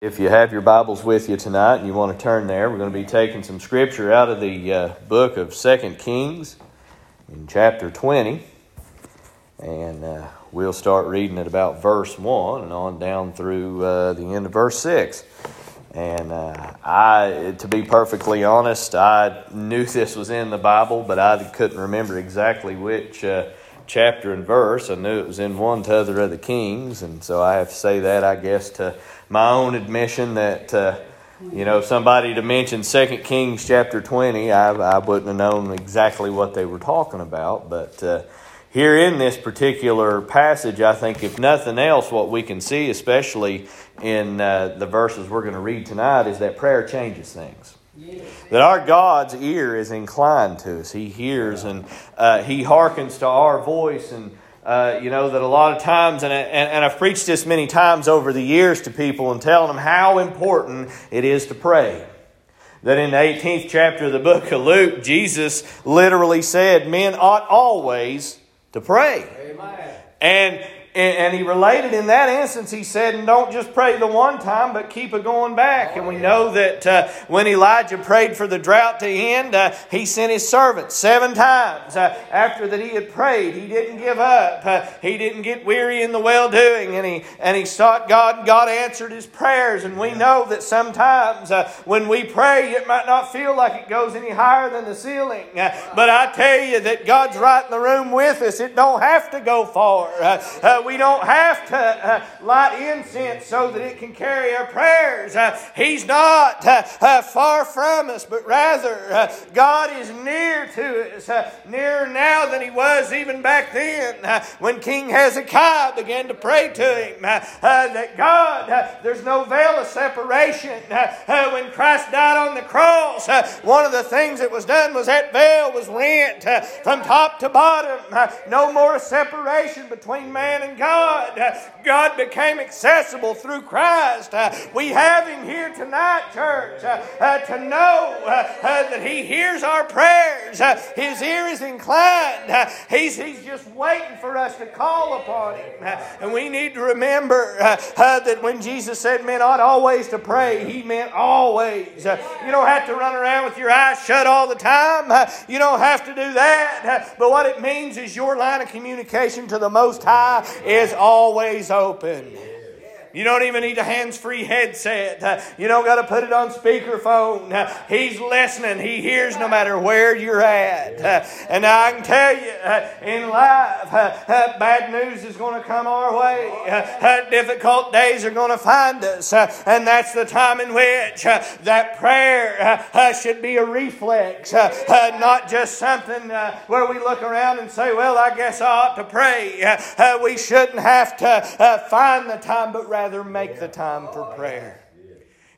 If you have your Bibles with you tonight and you want to turn there, we're going to be taking some scripture out of the uh, book of Second Kings in chapter 20. And uh, we'll start reading at about verse 1 and on down through uh, the end of verse 6. And uh, I, to be perfectly honest, I knew this was in the Bible, but I couldn't remember exactly which uh, chapter and verse. I knew it was in one to other of the Kings, and so I have to say that, I guess, to my own admission that, uh, you know, somebody to mention 2 Kings chapter 20, I, I wouldn't have known exactly what they were talking about. But uh, here in this particular passage, I think, if nothing else, what we can see, especially in uh, the verses we're going to read tonight, is that prayer changes things. That our God's ear is inclined to us. He hears and uh, He hearkens to our voice and uh, you know, that a lot of times, and, and, and I've preached this many times over the years to people and telling them how important it is to pray. That in the 18th chapter of the book of Luke, Jesus literally said, Men ought always to pray. Amen. And and, he related in that instance, he said, and don't just pray the one time, but keep it going back. And we know that uh, when Elijah prayed for the drought to end, uh, he sent his servant seven times. Uh, after that he had prayed, he didn't give up. Uh, he didn't get weary in the well doing, and he, and he sought God, and God answered his prayers. And we know that sometimes uh, when we pray, it might not feel like it goes any higher than the ceiling. Uh, but I tell you that God's right in the room with us. It don't have to go far we don't have to uh, light incense so that it can carry our prayers. Uh, he's not uh, uh far from us, but rather uh, God is near to us, uh, nearer now than he was even back then when King Hezekiah began to pray to him that God, there's no veil of separation. when Christ died on the cross, one of the things that was done was that veil was rent from top to bottom. no more separation between man and God. Uh, God became accessible through Christ. Uh, we have Him here tonight, church, uh, uh, to know uh, uh, that He hears our prayers. His ear is inclined. He's, he's just waiting for us to call upon Him. And we need to remember that when Jesus said men ought always to pray, He meant always. You don't have to run around with your eyes shut all the time. You don't have to do that. But what it means is your line of communication to the Most High is always open. You don't even need a hands free headset. You don't got to put it on speakerphone. He's listening. He hears no matter where you're at. And I can tell you, in life, bad news is going to come our way. difficult days are going to find us. and that's the time in which that prayer should be a reflex, not just something where we look around and say, well, I guess I ought to pray. we shouldn't have to find the time, but rather rather make the time for prayer.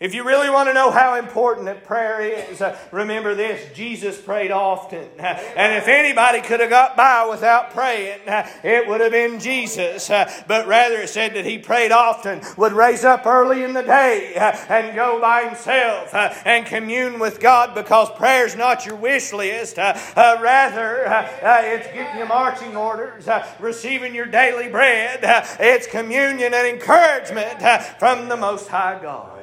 If you really want to know how important that prayer is, uh, remember this Jesus prayed often. Uh, and if anybody could have got by without praying, uh, it would have been Jesus. Uh, but rather, it said that he prayed often, would raise up early in the day uh, and go by himself uh, and commune with God because prayer is not your wish list. rather, it's getting your marching orders, receiving your daily bread. it's communion and encouragement from the Most High God.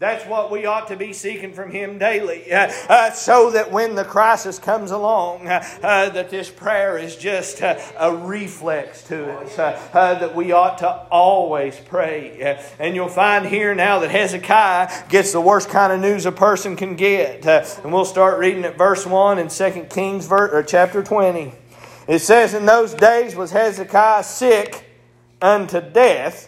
That's what we ought to be seeking from Him daily, uh, uh, so that when the crisis comes along, uh, uh that this prayer is just uh, a reflex to us. Uh, that we ought to always pray. and you'll find here now that Hezekiah gets the worst kind of news a person can get. and we'll start reading at verse one in 2 Kings ver- chapter twenty. It says, "In those days was Hezekiah sick unto death."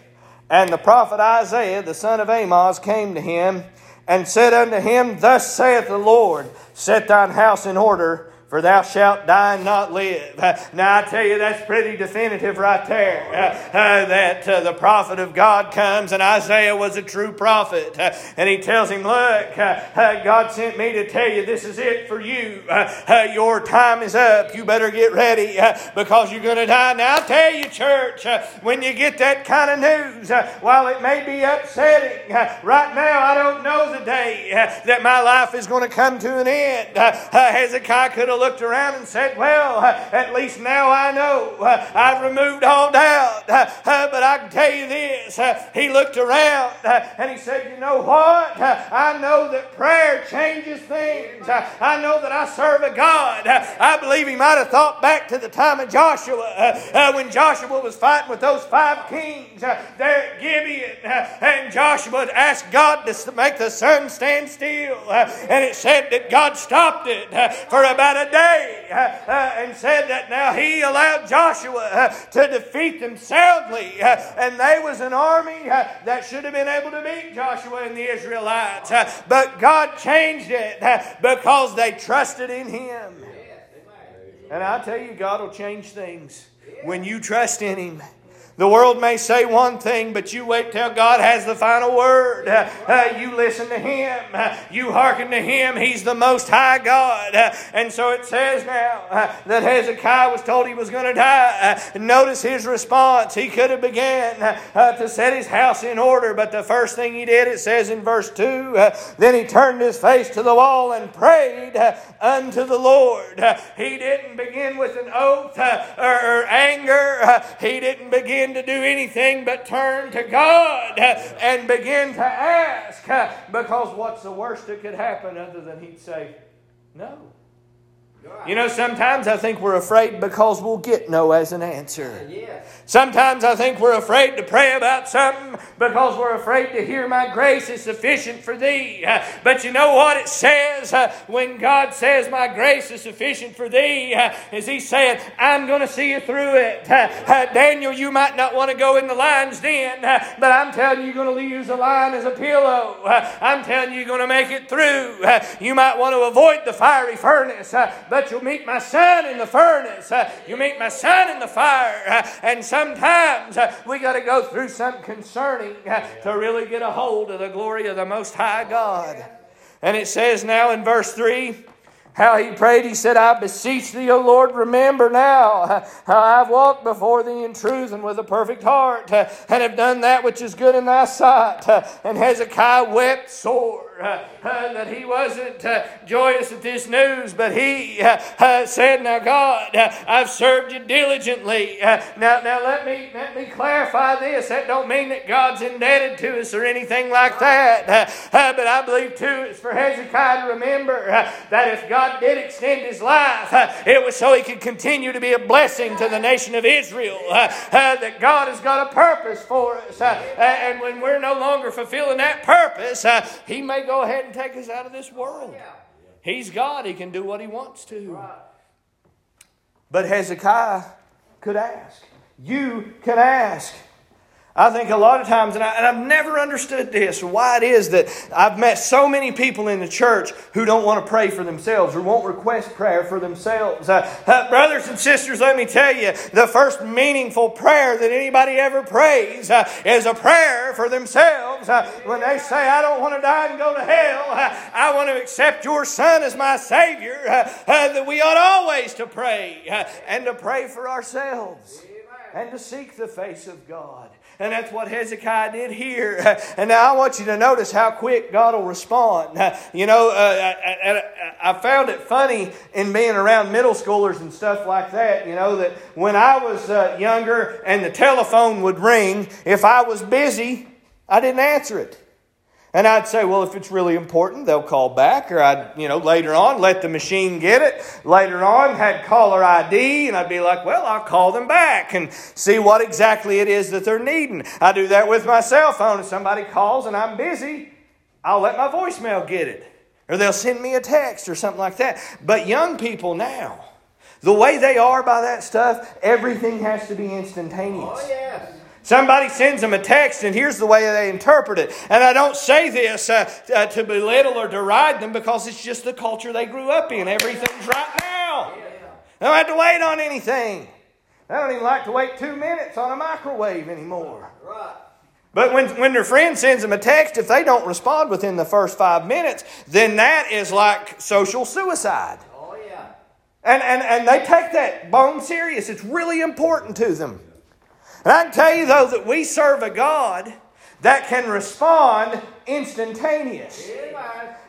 And the prophet Isaiah, the son of Amoz, came to him and said unto him, Thus saith the Lord, Set thine house in order for thou shalt die and not live. now, I tell you, that's pretty definitive right there. Uh, uh, that uh, the prophet of God comes, and Isaiah was a true prophet. Uh, and he tells him, Look, uh, uh, God sent me to tell you this is it for you. your time is up. You better get ready because you're going to die. Now, I tell you, church, when you get that kind of news, while it may be upsetting, right now I don't know the day that my life is going to come to an end. Hezekiah could have looked around and said, Well, at least now I know. I've removed all doubt. But I can tell you this. He looked around and he said, You know what? I know that prayer changes things. I know that I serve a God. I believe he might have thought back to the time of Joshua uh, when Joshua was fighting with those five kings there at Gibeon. And Joshua asked God to make the sun stand still. And it said that God stopped it for about a day uh, uh, and said that now he allowed Joshua uh, to defeat them soundly. And they was an army that should have been able to beat Joshua and the Israelites. But God changed it because they trusted in him. And I tell you, God will change things when you trust in him. The world may say one thing, but you wait till God has the final word. Uh, uh, you listen to Him. Uh, you hearken to Him. He's the Most High God. Uh, and so it says now uh, that Hezekiah was told he was going to die. Uh, notice his response. He could have began to set his house in order, but the first thing he did, it says in verse 2, then he turned his face to the wall and prayed unto the Lord. he didn't begin with an oath or, or anger. he didn't begin begin to do anything but turn to God and begin to ask. Because what's the worst that could happen other than He'd say, No. You know, sometimes I think we're afraid because we'll get no as an answer. Sometimes I think we're afraid to pray about something because we're afraid to hear my grace is sufficient for thee. But you know what it says when God says my grace is sufficient for thee? Is He saying, I'm going to see you through it. Daniel, you might not want to go in the lion's den, but I'm telling you, you're going to use the lion as a pillow. I'm telling you, you're going to make it through. You might want to avoid the fiery furnace but you'll meet my son in the furnace. Uh, you meet my son in the fire. Uh, and sometimes uh, we got to go through something concerning to really get a hold of the glory of the Most High God. And it says now in verse 3 how he prayed, he said, I beseech thee, O Lord, remember now how I've walked before thee in truth and with a perfect heart, and have done that which is good in thy sight. And Hezekiah wept sore uh, uh, that he wasn't uh, joyous at this news, but he uh, uh, said, Now, God, uh, I've served you diligently. Uh, now, now let me let me clarify this. That don't mean that God's indebted to us or anything like that. Uh, but I believe too it's for Hezekiah to remember that if God did extend his life, it was so he could continue to be a blessing to the nation of Israel. that God has got a purpose for us. and when we're no longer fulfilling that purpose, he may go ahead and take us out of this world. He's God, He can do what He wants to. But Hezekiah could ask. You can ask. I think a lot of times, and, I, have never understood this, why it is that I've met so many people in the church who don't want to pray for themselves or won't request prayer for themselves. Uh, uh, brothers and sisters, let me tell you, the first meaningful prayer that anybody ever prays uh, is a prayer for themselves. Uh, when they say, I don't want to die and go to hell, uh, I want to accept your Son as my Savior, uh, that we ought always to pray and to pray for ourselves and to seek the face of God. And that's what Hezekiah did here. And now I want you to notice how quick God will respond. You know, uh, I, I, found it funny in being around middle schoolers and stuff like that. You know, that when I was uh, younger and the telephone would ring, if I was busy, I didn't answer it. And I'd say, well, if it's really important, they'll call back. Or I'd, you know, later on, let the machine get it. Later on, had caller ID, and I'd be like, well, I'll call them back and see what exactly it is that they're needing. I do that with my cell phone. If somebody calls and I'm busy, I'll let my voicemail get it. Or they'll send me a text or something like that. But young people now, the way they are by that stuff, everything has to be instantaneous. Oh, yes. Somebody sends them a text, and here's the way they interpret it. And I don't say this uh, uh, to belittle or deride them because it's just the culture they grew up in. Everything's right now. They don't have to wait on anything. They don't even like to wait two minutes on a microwave anymore. Right. But when, when their friend sends them a text, if they don't respond within the first five minutes, then that is like social suicide. Oh, yeah. And, and, and they take that bone serious. It's really important to them. And I can tell you, though, that we serve a God that can respond instantaneous.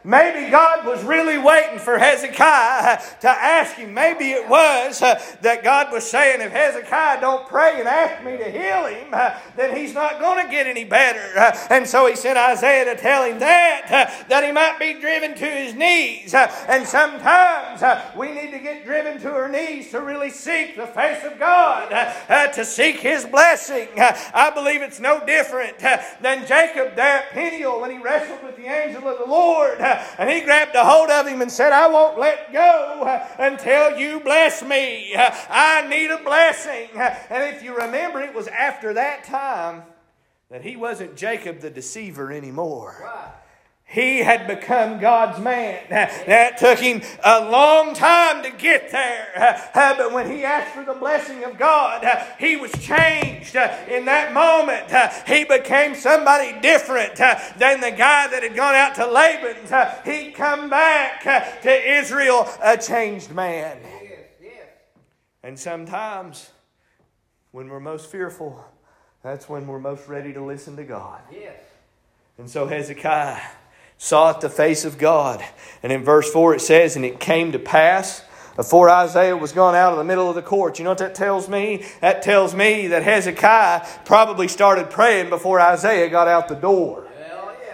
Maybe God was really waiting for Hezekiah to ask him. Maybe it was uh, that God was saying, if Hezekiah don't pray and ask me to heal him, uh, then he's not going to get any better. Uh, and so he sent Isaiah to tell him that, uh, that he might be driven to his knees. Uh, and sometimes uh, we need to get driven to our knees to really seek the face of God, to seek his blessing. I believe it's no different than Jacob there at Peniel when he wrestled with the angel of the Lord and he grabbed a hold of him and said, I won't let go until you bless me. I need a blessing. And if you remember, it was after that time that he wasn't Jacob the deceiver anymore. Right. He had become God's man. That took him a long time to get there. But when he asked for the blessing of God, he was changed in that moment. He became somebody different than the guy that had gone out to Laban. He'd come back to Israel a changed man. And sometimes, when we're most fearful, that's when we're most ready to listen to God. And so Hezekiah sought the face of God. And in verse 4 it says, And it came to pass before Isaiah was gone out of the middle of the court. You know what that tells me? That tells me that Hezekiah probably started praying before Isaiah got out the door.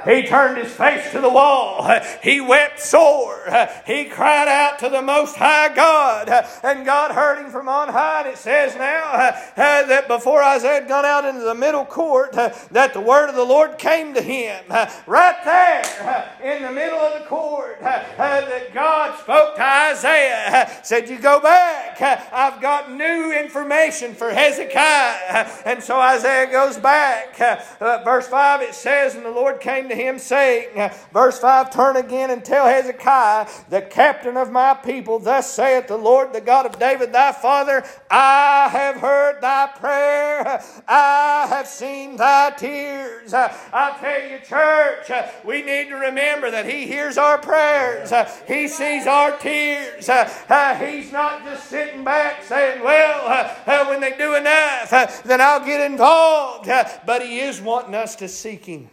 He turned his face to the wall. He wept sore. He cried out to the Most High God. And God heard him from on high. And it says now that before Isaiah had gone out into the middle court, that the word of the Lord came to him. Right there in the middle of the court, that God spoke to Isaiah. Said, You go back. I've got new information for Hezekiah. And so Isaiah goes back. Verse 5 it says, And the Lord came to him, saying, verse 5 Turn again and tell Hezekiah, the captain of my people, Thus saith the Lord, the God of David thy father, I have heard thy prayer, I have seen thy tears. I tell you, church, we need to remember that He hears our prayers, He sees our tears. He's not just sitting back saying, Well, when they do enough, then I'll get involved. But He is wanting us to seek Him.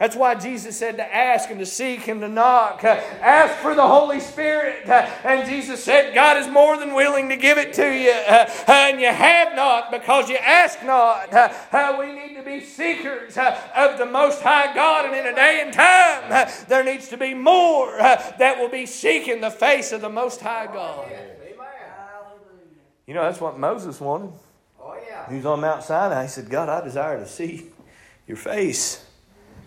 That's why Jesus said to ask and to seek and to knock. Ask for the Holy Spirit. And Jesus said, God is more than willing to give it to you. And you have not because you ask not. we need to be seekers of the Most High God. And in a day and time, there needs to be more that will be seeking the face of the Most High God. You know, that's what Moses wanted. Oh, yeah. He was on Mount Sinai. He said, God, I desire to see your face.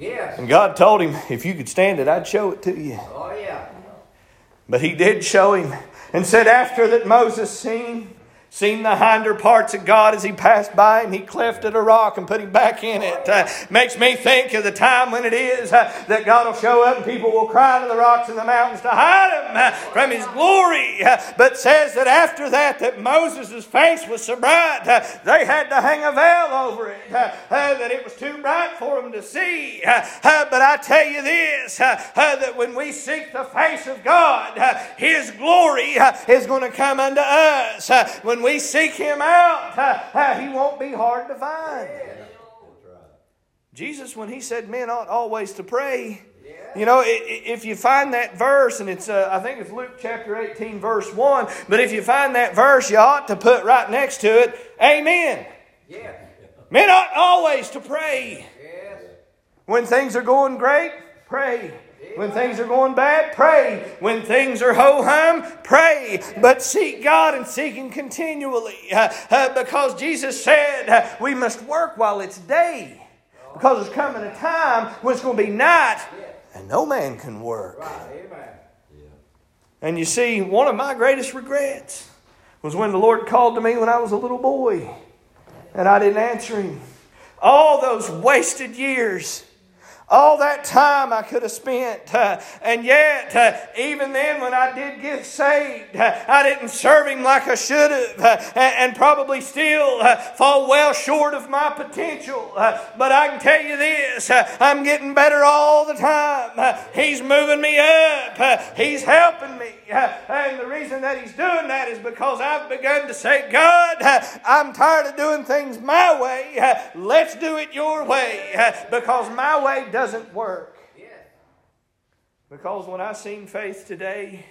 Yes. And God told him, if you could stand it, I'd show it to you. Oh, yeah. But he did show him and said, after that Moses seen seen the hinder parts of God as he passed by and He cleft at a rock and put him back in it. Uh, makes me think of the time when it is uh, that God will show up and people will cry to the rocks and the mountains to hide him uh, from his glory. Uh, but says that after that, that Moses' face was so bright, uh, they had to hang a veil over it, uh, that it was too bright for them to see. but I tell you this, that when we seek the face of God, his glory is going to come unto us. when we seek Him out, He won't be hard to find. Jesus, when He said men ought always to pray, you know, if you find that verse, and it's, uh, I think it's Luke chapter 18, verse 1, but if you find that verse, you ought to put right next to it, Amen. Yeah. Men ought always to pray. Yes. When things are going great, pray. When things are going bad, pray. When things are ho hum, pray. But seek God and seek Him continually. Uh, uh, because Jesus said uh, we must work while it's day. Because there's coming a time when it's going to be night and no man can work. And you see, one of my greatest regrets was when the Lord called to me when I was a little boy and I didn't answer Him. All those wasted years all that time I could have spent. Uh, and yet, uh, even then, when I did get saved, uh, I didn't serve Him like I should have, uh, and, and, probably still uh, fall well short of my potential. Uh, but I can tell you this I'm getting better all the time. He's moving me up, He's helping me. And the reason that He's doing that is because I've begun to say, God, I'm tired of doing things my way. Let's do it your way because my way doesn't work. Because when I seen Faith today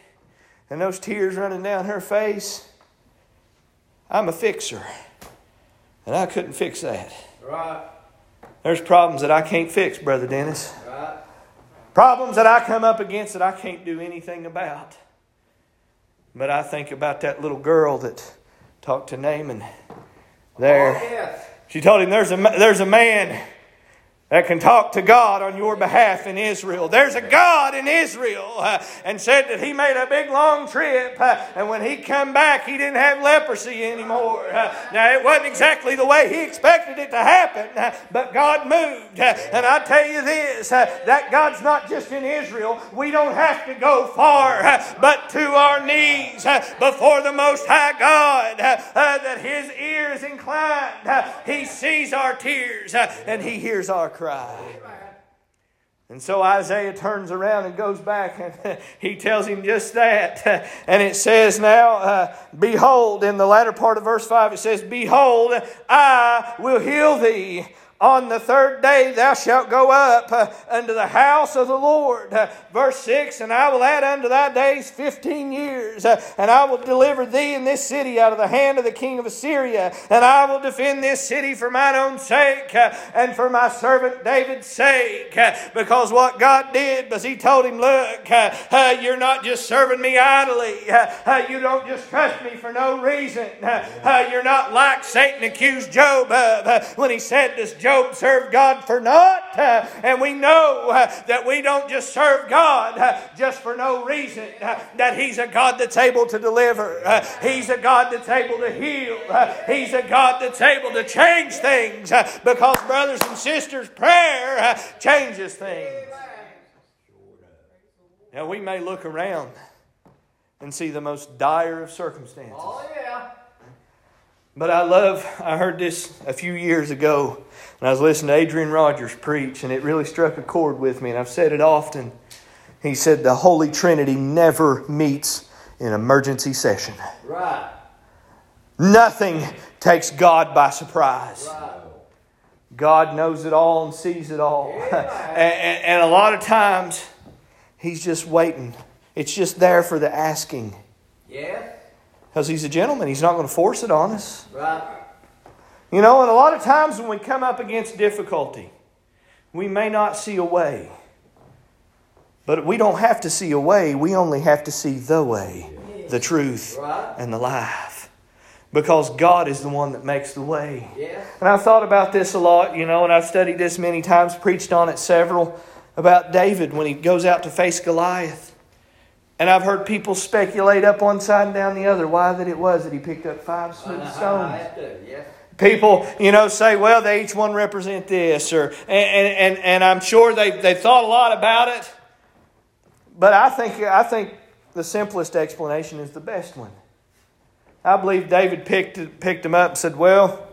and those tears running down her face, I'm a fixer. And I couldn't fix that. Right. There's problems that I can't fix, Brother Dennis. Right. Problems that I come up against that I can't do anything about. But I think about that little girl that talked to Naaman there. Oh, yes. She told him there's a, there's a man that can talk to God on your behalf in Israel. There's a God in Israel, uh, and said that he made a big long trip, uh, and when he come back, he didn't have leprosy anymore. Uh, now it wasn't exactly the way he expected it to happen, uh, but God moved. Uh, and I tell you this: uh, that God's not just in Israel. We don't have to go far, but to our knees before the Most High God. that His ear is inclined. he sees our tears, and He hears our cries cry. And so Isaiah turns around and goes back and he tells him just that. And it says now, uh, Behold, in the latter part of verse 5, it says, Behold, I will heal thee. On the third day thou shalt go up uh, unto the house of the Lord. Uh, verse 6 And I will add unto thy days fifteen years, uh, and I will deliver thee in this city out of the hand of the king of Assyria, and I will defend this city for mine own sake uh, and for my servant David's sake. Uh, because what God did was He told him, Look, uh, you're not just serving me idly, you don't just trust me for no reason. you're not like Satan accused Job of when he said this Job Job served God for naught. Uh, and we know uh, that we don't just serve God uh, just for no reason, that He's a God that's able to deliver, He's a God that's able to heal, He's a God that's able to change things because, brothers and sisters, prayer changes things. Now, we may look around and see the most dire of circumstances. Oh, yeah. But I love, I heard this a few years ago when I was listening to Adrian Rogers preach, and it really struck a chord with me, and I've said it often. He said the Holy Trinity never meets in emergency session. Right. Nothing takes God by surprise. Right. God knows it all and sees it all. and, and, and a lot of times, He's just waiting. It's just there for the asking. Yeah. Because he's a gentleman. He's not going to force it on us. Right. You know, and a lot of times when we come up against difficulty, we may not see a way. But we don't have to see a way. We only have to see the way, the truth, and the life. Because God is the one that makes the way. And I've thought about this a lot, you know, and I've studied this many times, preached on it several, about David when he goes out to face Goliath. And I've heard people speculate up one side and down the other why that it was that he picked up five smooth stones. People, you know, say, well, they each one represent this, or and, and, and I'm sure they, they thought a lot about it. But I think I think the simplest explanation is the best one. I believe David picked picked them up and said, Well,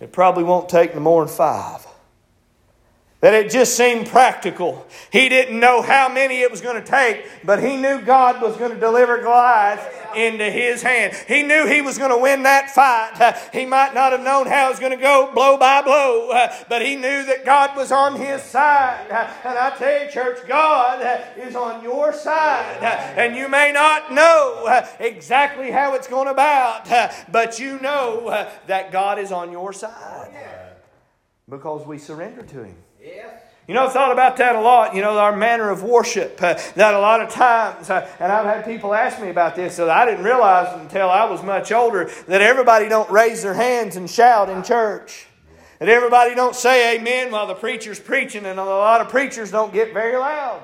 it probably won't take no more than five that it just seemed practical. He didn't know how many it was going to take, but he knew God was going to deliver Goliath into his hand. He knew he was going to win that fight. he might not have known how it was going to go blow by blow, but he knew that God was on his side. and I tell you, church, God is on your side. and you may not know exactly how it's going about, but you know that God is on your side because we surrender to him. You know, I've thought about that a lot. You know, our manner of worship. Uh, that a lot of times, uh, and I've had people ask me about this, so I didn't realize until I was much older that everybody don't raise their hands and shout in church. That everybody don't say amen while the preacher's preaching, and a lot of preachers don't get very loud.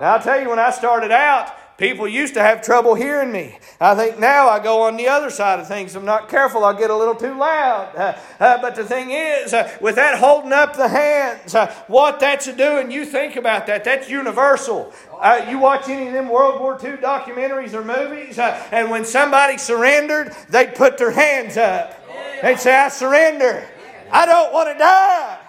Now, I'll tell you, when I started out, People used to have trouble hearing me. I think now I go on the other side of things. I'm not careful, I'll get a little too loud. Uh, uh, but the thing is, uh, with that holding up the hands, uh, what that's doing, you think about that. That's universal. Uh, you watch any of them World War II documentaries or movies, uh, and when somebody surrendered, they'd put their hands up. They'd say, I surrender. I don't want to die.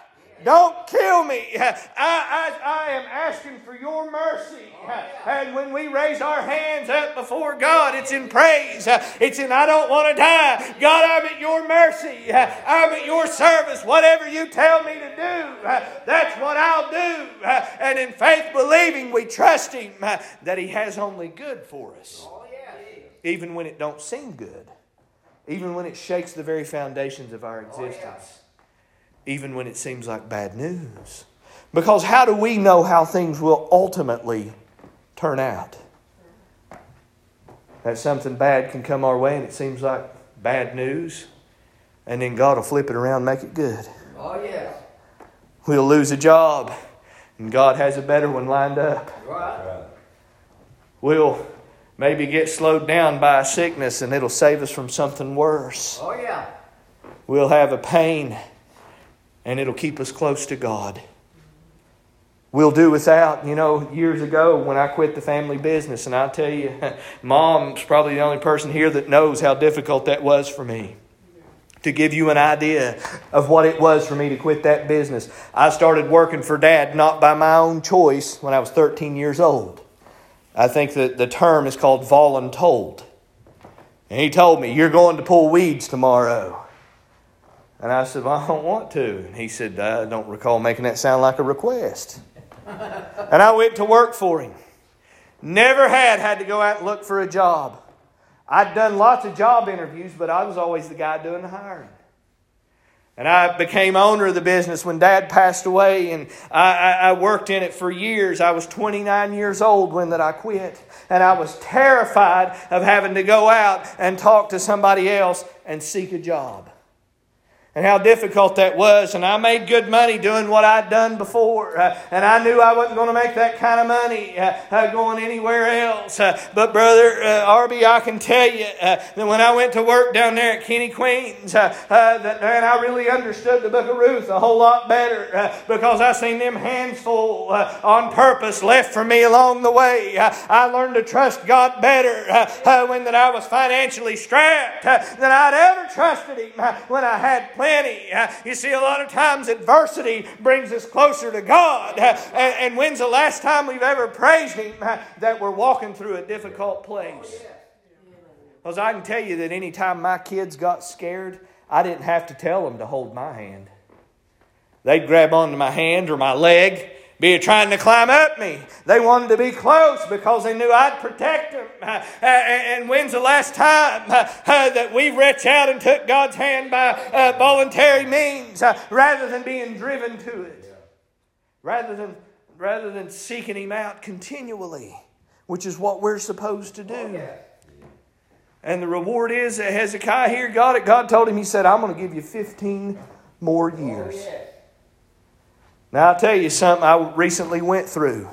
Don't kill me. I, I, I am asking for your mercy. Oh, and when we raise our hands up before God, it's in praise. It's in, I don't want to die. God, I'm at your mercy. I'm at your service. Whatever you tell me to do, that's what I'll do. And in faith believing, we trust Him that He has only good for us. Oh, Even when it don't seem good. Even when it shakes the very foundations of our oh, existence. Even when it seems like bad news. Because how do we know how things will ultimately turn out. That something bad can come our way and it seems like bad news, and then God will flip it around and make it good. Oh, yes. We'll lose a job, and God has a better one lined up. Right. We'll maybe get slowed down by a sickness, and it'll save us from something worse. Oh, yeah. We'll have a pain, and it'll keep us close to God we'll do without. You know, years ago when I quit the family business, and I tell you, mom's probably the only person here that knows how difficult that was for me. To give you an idea of what it was for me to quit that business, I started working for dad not by my own choice when I was 13 years old. I think that the term is called voluntold. And he told me, You're going to pull weeds tomorrow. And I said, Well, I don't want to. And he said, I don't recall making that sound like a request and I went to work for him. Never had had to go out and look for a job. I'd done lots of job interviews, but I was always the guy doing the hiring. And I became owner of the business when Dad passed away, and I, I, I, worked in it for years. I was 29 years old when that I quit, and I was terrified of having to go out and talk to somebody else and seek a job and how difficult that was. And I made good money doing what I'd done before. Uh, and I knew I wasn't going to make that kind of money uh, uh, going anywhere else. Uh, but, Brother uh, Arby, I can tell you uh, that when I went to work down there at Kenny Queen's, that man, I really understood the book of Ruth a whole lot better because I seen them hands full on purpose left for me along the way. I learned to trust God better when that I was financially strapped than I'd ever trusted Him when I had. Uh, you see, a lot of times adversity brings us closer to God. Uh, and when's the last time we've ever praised Him uh, that we're walking through a difficult place? Because I can tell you that anytime my kids got scared, I didn't have to tell them to hold my hand. They'd grab onto my hand or my leg be trying to climb up me. They wanted to be close because they knew I'd protect them. Uh, uh, and when's the last time uh, that we reached out and took God's hand by voluntary means rather than being driven to it? Rather than, rather than seeking Him out continually, which is what we're supposed to do. And the reward is that Hezekiah here got it. God told him, He said, I'm going to give you 15 more years. Now, I'll tell you something I recently went through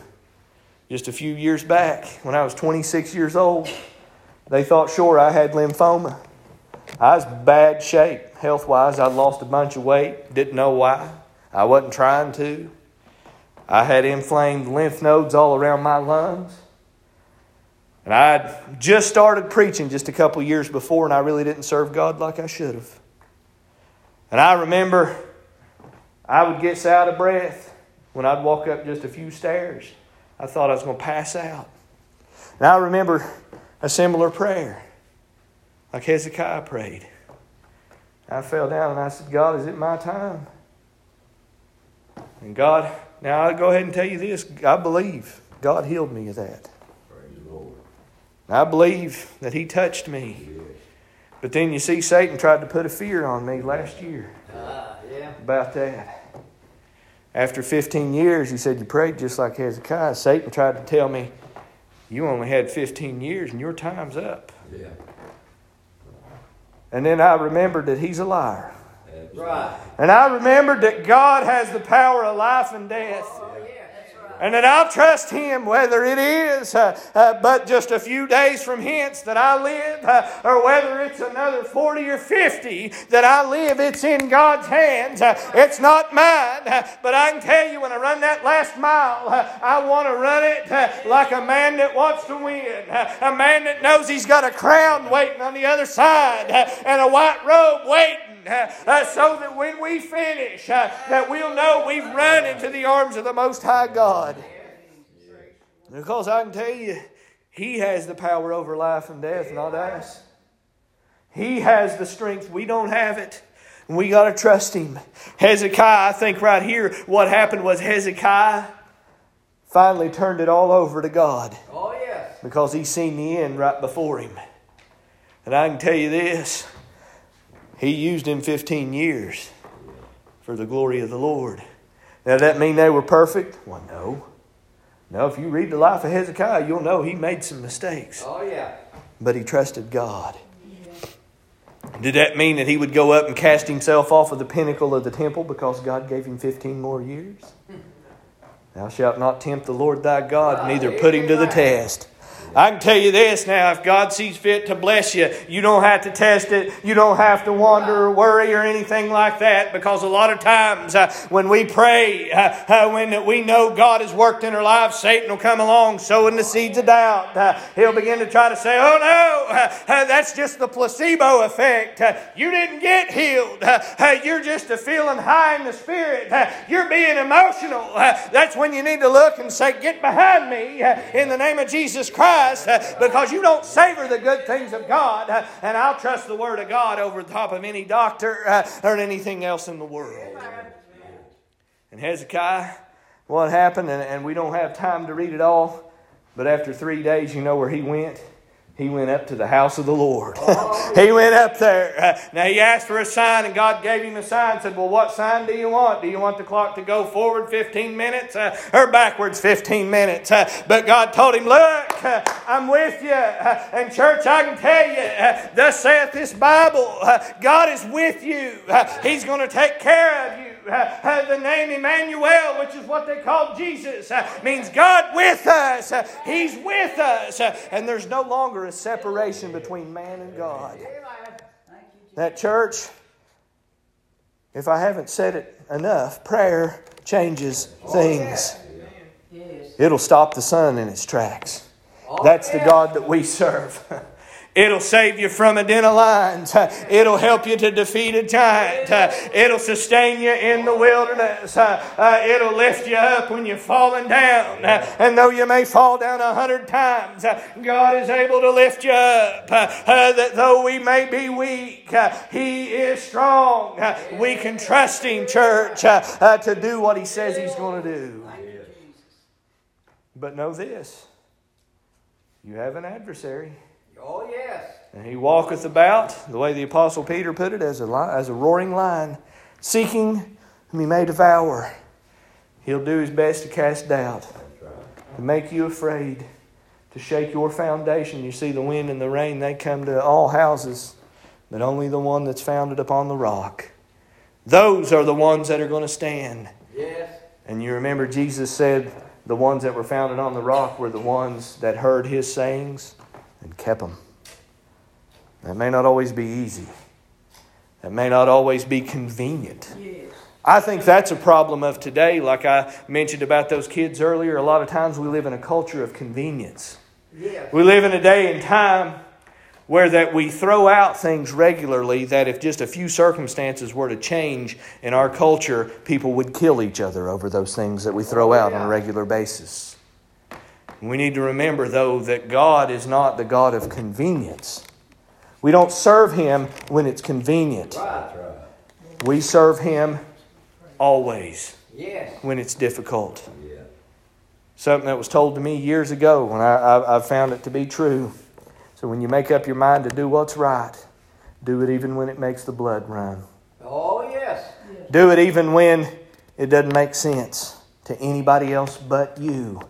just a few years back when I was 26 years old. They thought sure I had lymphoma. I was bad shape health wise. I'd lost a bunch of weight, didn't know why. I wasn't trying to. I had inflamed lymph nodes all around my lungs. And I'd just started preaching just a couple years before, and I really didn't serve God like I should have. And I remember I would get out of breath when I'd walk up just a few stairs. I thought I was going to pass out. And I remember a similar prayer, like Hezekiah prayed. I fell down and I said, God, is it my time? And God, now I'll go ahead and tell you this I believe God healed me of that. I believe that He touched me. But then you see, Satan tried to put a fear on me last year uh, yeah. about that. After 15 years, he said, You prayed just like Hezekiah. Satan tried to tell me, You only had 15 years and your time's up. Yeah. And then I remembered that he's a liar. Right. And I remembered that God has the power of life and death. And that I'll trust Him whether it is uh, uh, but just a few days from hence that I live, uh, or whether it's another 40 or 50 that I live, it's in God's hands. Uh, it's not mine. Uh, but I can tell you when I run that last mile, uh, I want to run it like a man that wants to win, a man that knows he's got a crown waiting on the other side and a white robe waiting uh, uh, so that when we finish, uh, that we'll know we've run into the arms of the Most High God. Because I can tell you, He has the power over life and death, not us. He has the strength. We don't have it. We got to trust Him. Hezekiah, I think right here, what happened was Hezekiah finally turned it all over to God. Oh, yes. Because he seen the end right before him. And I can tell you this He used him 15 years for the glory of the Lord. Now, does that mean they were perfect? Well, no. No, if you read the life of Hezekiah, you'll know he made some mistakes. Oh, yeah. But he trusted God. Did that mean that he would go up and cast himself off of the pinnacle of the temple because God gave him 15 more years? Thou shalt not tempt the Lord thy God, neither put him to the test. I can tell you this now if God sees fit to bless you, you don't have to test it. You don't have to wonder or worry or anything like that because a lot of times uh, when we pray, uh, uh, when we know God has worked in our lives, Satan will come along sowing the seeds of doubt. Uh, he'll begin to try to say, Oh no, uh, uh, that's just the placebo effect. you didn't get healed. you're just a feeling high in the spirit. you're being emotional. that's when you need to look and say, Get behind me in the name of Jesus Christ. Uh, because you don't savor the good things of God. Uh, and I'll trust the Word of God over the top of any doctor uh, or anything else in the world. And Hezekiah, what happened, and we don't have time to read it all, but after three days, you know where he went? He went up to the house of the Lord. He went up there. Now he asked for a sign, and God gave him a sign. Said, "Well, what sign do you want? Do you want the clock to go forward 15 minutes uh, or backwards 15 minutes?" Uh, but God told him, "Look, uh, I'm with you, uh, and church, I can tell you, uh, thus saith this Bible: God is with you. He's going to take care of you." Uh, the name Emmanuel, which is what they call Jesus, uh, means God with us. Uh, he's with us. and there's no longer a separation between man and God. That church, if I haven't said it enough, prayer changes things. It'll stop the sun in its tracks. That's the God that we serve. It'll save you from a den of lions. It'll help you to defeat a giant. It'll sustain you in the wilderness. It'll lift you up when you're falling down. And though you may fall down a hundred times, God is able to lift you up. That though we may be weak, He is strong. We can trust Him, church, to do what He says He's going to do. But know this you have an adversary. Oh, yes. And he walketh about, the way the Apostle Peter put it, as a, as a roaring lion, seeking whom he may devour. He'll do his best to cast doubt, to make you afraid, to shake your foundation. You see, the wind and the rain, they come to all houses, but only the one that's founded upon the rock. Those are the ones that are going to stand. Yes. And you remember Jesus said the ones that were founded on the rock were the ones that heard his sayings and kept them. That may not always be easy. That may not always be convenient. Yes. I think that's a problem of today. Like I mentioned about those kids earlier, a lot of times we live in a culture of convenience. Yes. We live in a day and time where that we throw out things regularly that if just a few circumstances were to change in our culture, people would kill each other over those things that we throw oh, out on a regular basis. We need to remember, though, that God is not the God of convenience. We don't serve Him when it's convenient. We serve Him always yes. when it's difficult. Yeah. Something that was told to me years ago when I, I, I found it to be true. So when you make up your mind to do what's right, do it even when it makes the blood run. Oh, yes. Do it even when it doesn't make sense to anybody else but you.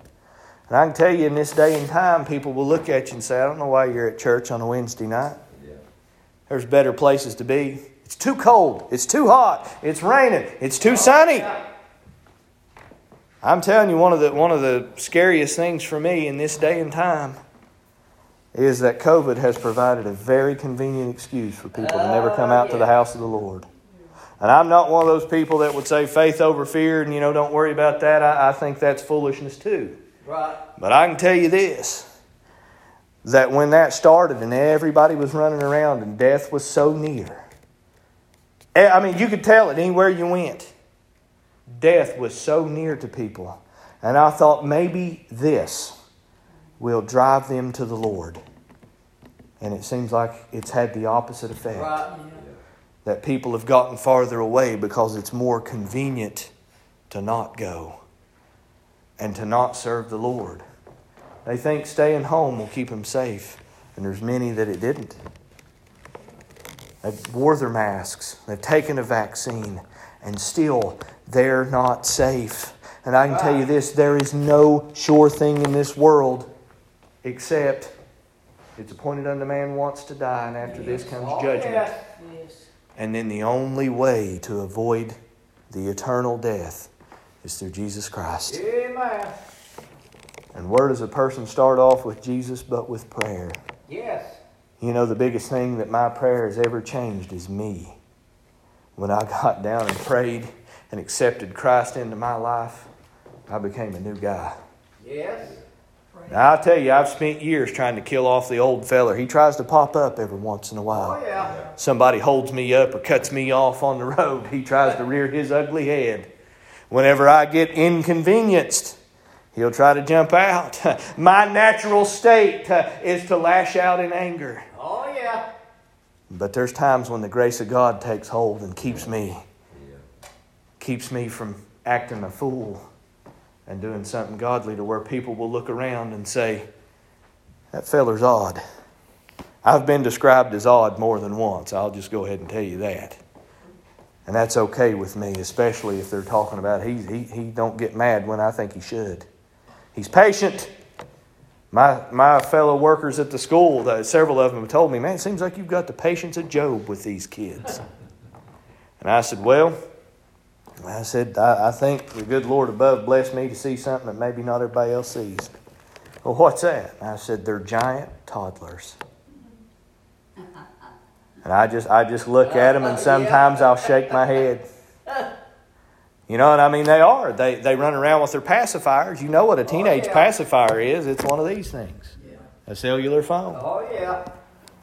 And I can tell you in this day and time, people will look at you and say, I don't know why you're at church on a Wednesday night. Yeah. There's better places to be. It's too cold. It's too hot. It's raining. It's too sunny. I'm telling you, one of the, one of the scariest things for me in this day and time is that COVID has provided a very convenient excuse for people to never come out to the house of the Lord. And I'm not one of those people that would say faith over fear and, you know, don't worry about that. I, I think that's foolishness too. Right. But I can tell you this that when that started and everybody was running around and death was so near, Eh, I mean, you could tell it anywhere you went. Death was so near to people. And I thought maybe this will drive them to the Lord. And it seems like it's had the opposite effect. Right. That people have gotten farther away because it's more convenient to not go and to not serve the Lord. They think staying home will keep them safe, and there's many that it didn't. They've wore their masks, they've taken a vaccine, and still they're not safe. And I can tell you this there is no sure thing in this world except it's appointed unto man wants to die, and after this comes Oh, judgment. yes. Yes. And then the only way to avoid the eternal death is through Jesus Christ. Amen. And where does a person start off with Jesus but with prayer? Yes. You know, the biggest thing that my prayer has ever changed is me. When I got down and prayed and accepted Christ into my life, I became a new guy. Yes. Now, I'll tell you, I've spent years trying to kill off the old feller. He tries to pop up every once in a while. Oh, yeah. somebody holds me up or cuts me off on the road, he tries to rear his ugly head. Whenever I get inconvenienced, he'll try to jump out. My natural state uh, is to lash out in anger. Oh, yeah. But there's times when the grace of God takes hold and keeps me, keeps me from acting a fool and doing something godly to where people will look around and say, that feller's odd. I've been described as odd more than once. I'll just go ahead and tell you that. And that's okay with me, especially if they're talking about he, he, he don't get mad when I think he should. He's patient. My, my fellow workers at the school, several of them told me, man, it seems like you've got the patience of Job with these kids. And I said, well, I said, I, I think the good Lord above blessed me to see something that maybe not everybody else sees. Well, what's that? And I said, they're giant toddlers. And I just, I just look at them, and sometimes I'll shake my head. You know what I mean? They are. They, they run around with their pacifiers. You know what a teenage oh, yeah. pacifier is? It's one of these things a cellular phone. Oh, yeah.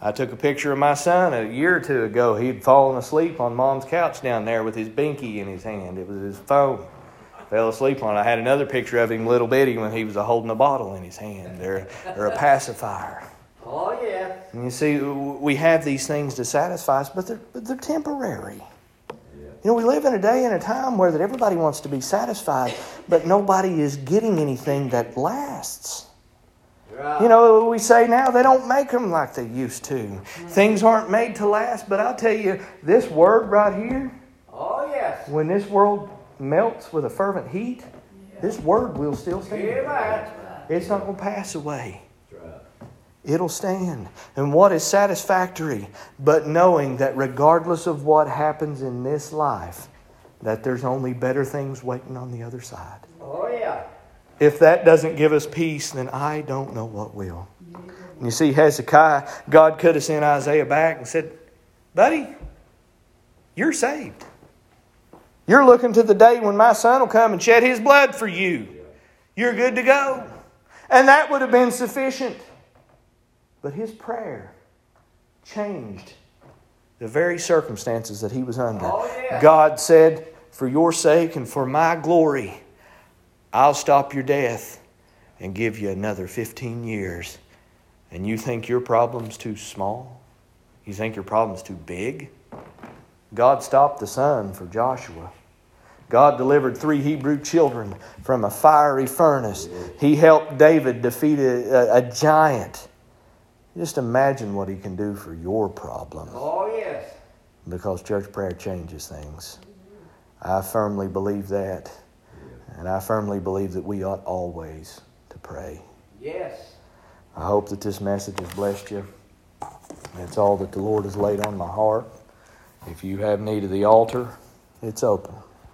I took a picture of my son a year or two ago. He'd fallen asleep on mom's couch down there with his binky in his hand. It was his phone. Fell asleep on it. I had another picture of him, little bitty, when he was holding a bottle in his hand. They're, they're a pacifier. Oh, yeah. And you see, we have these things to satisfy us, but they're, but they're temporary. You know, we live in a day and a time where that everybody wants to be satisfied, but nobody is getting anything that lasts. You know, we say now they don't make them like they used to. Things aren't made to last, but I'll tell you, this word right here, Oh, yes. when this world melts with a fervent heat, this word will still stand. Amen. It's not going to pass away. It'll stand. And what is satisfactory but knowing that regardless of what happens in this life, that there's only better things waiting on the other side. Oh, yeah. If that doesn't give us peace, then I don't know what will. And you see, Hezekiah, God could have sent Isaiah back and said, Buddy, you're saved. You're looking to the day when my son will come and shed his blood for you. You're good to go. And that would have been sufficient. But his prayer changed the very circumstances that he was under. Oh, yeah. God said, For your sake and for my glory, I'll stop your death and give you another 15 years. And you think your problem's too small? You think your problem's too big? God stopped the sun for Joshua. God delivered three Hebrew children from a fiery furnace. He helped David defeat a, a, a giant. Just imagine what he can do for your problem Oh, yes. because church prayer changes things. I firmly believe that. And I firmly believe that we ought always to pray. Yes. I hope that this message has blessed you. It's all that the Lord has laid on my heart. If you have need of the altar, it's open.